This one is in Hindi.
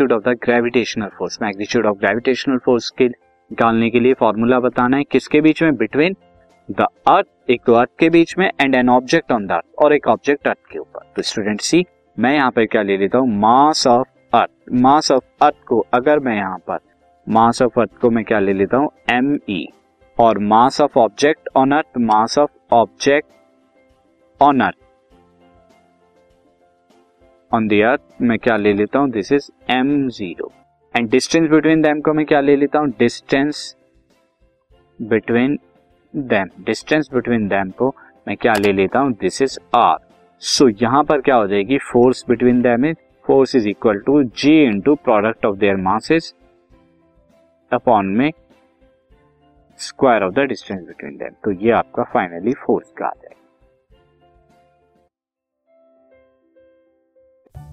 Magnitude of the gravitational force magnitude of gravitational force के निकालने के लिए फॉर्मूला बताना है किसके बीच में? बिटवीन द अर्थ एक तो अर्थ के बीच में and an object on the earth और एक ऑब्जेक्ट अर्थ के ऊपर। तो स्टूडेंट सी मैं यहाँ पर क्या ले लेता हूँ? मास ऑफ़ अर्थ मास ऑफ़ अर्थ को अगर मैं यहाँ पर मास ऑफ़ अर्थ को मैं क्या ले लेता हूँ? एम ई और mass of object on earth mass of object on earth on the earth मैं क्या ले लेता हूँ? This is M zero and distance between them को मैं क्या ले लेता हूँ? Distance between them distance between them को मैं क्या ले लेता हूँ? दिस इज़ आर सो यहाँ पर क्या हो जाएगी? Force between them is force is equal to G into product of their masses upon में square of the distance between them तो ये आपका फाइनली फोर्स का आ जाएगा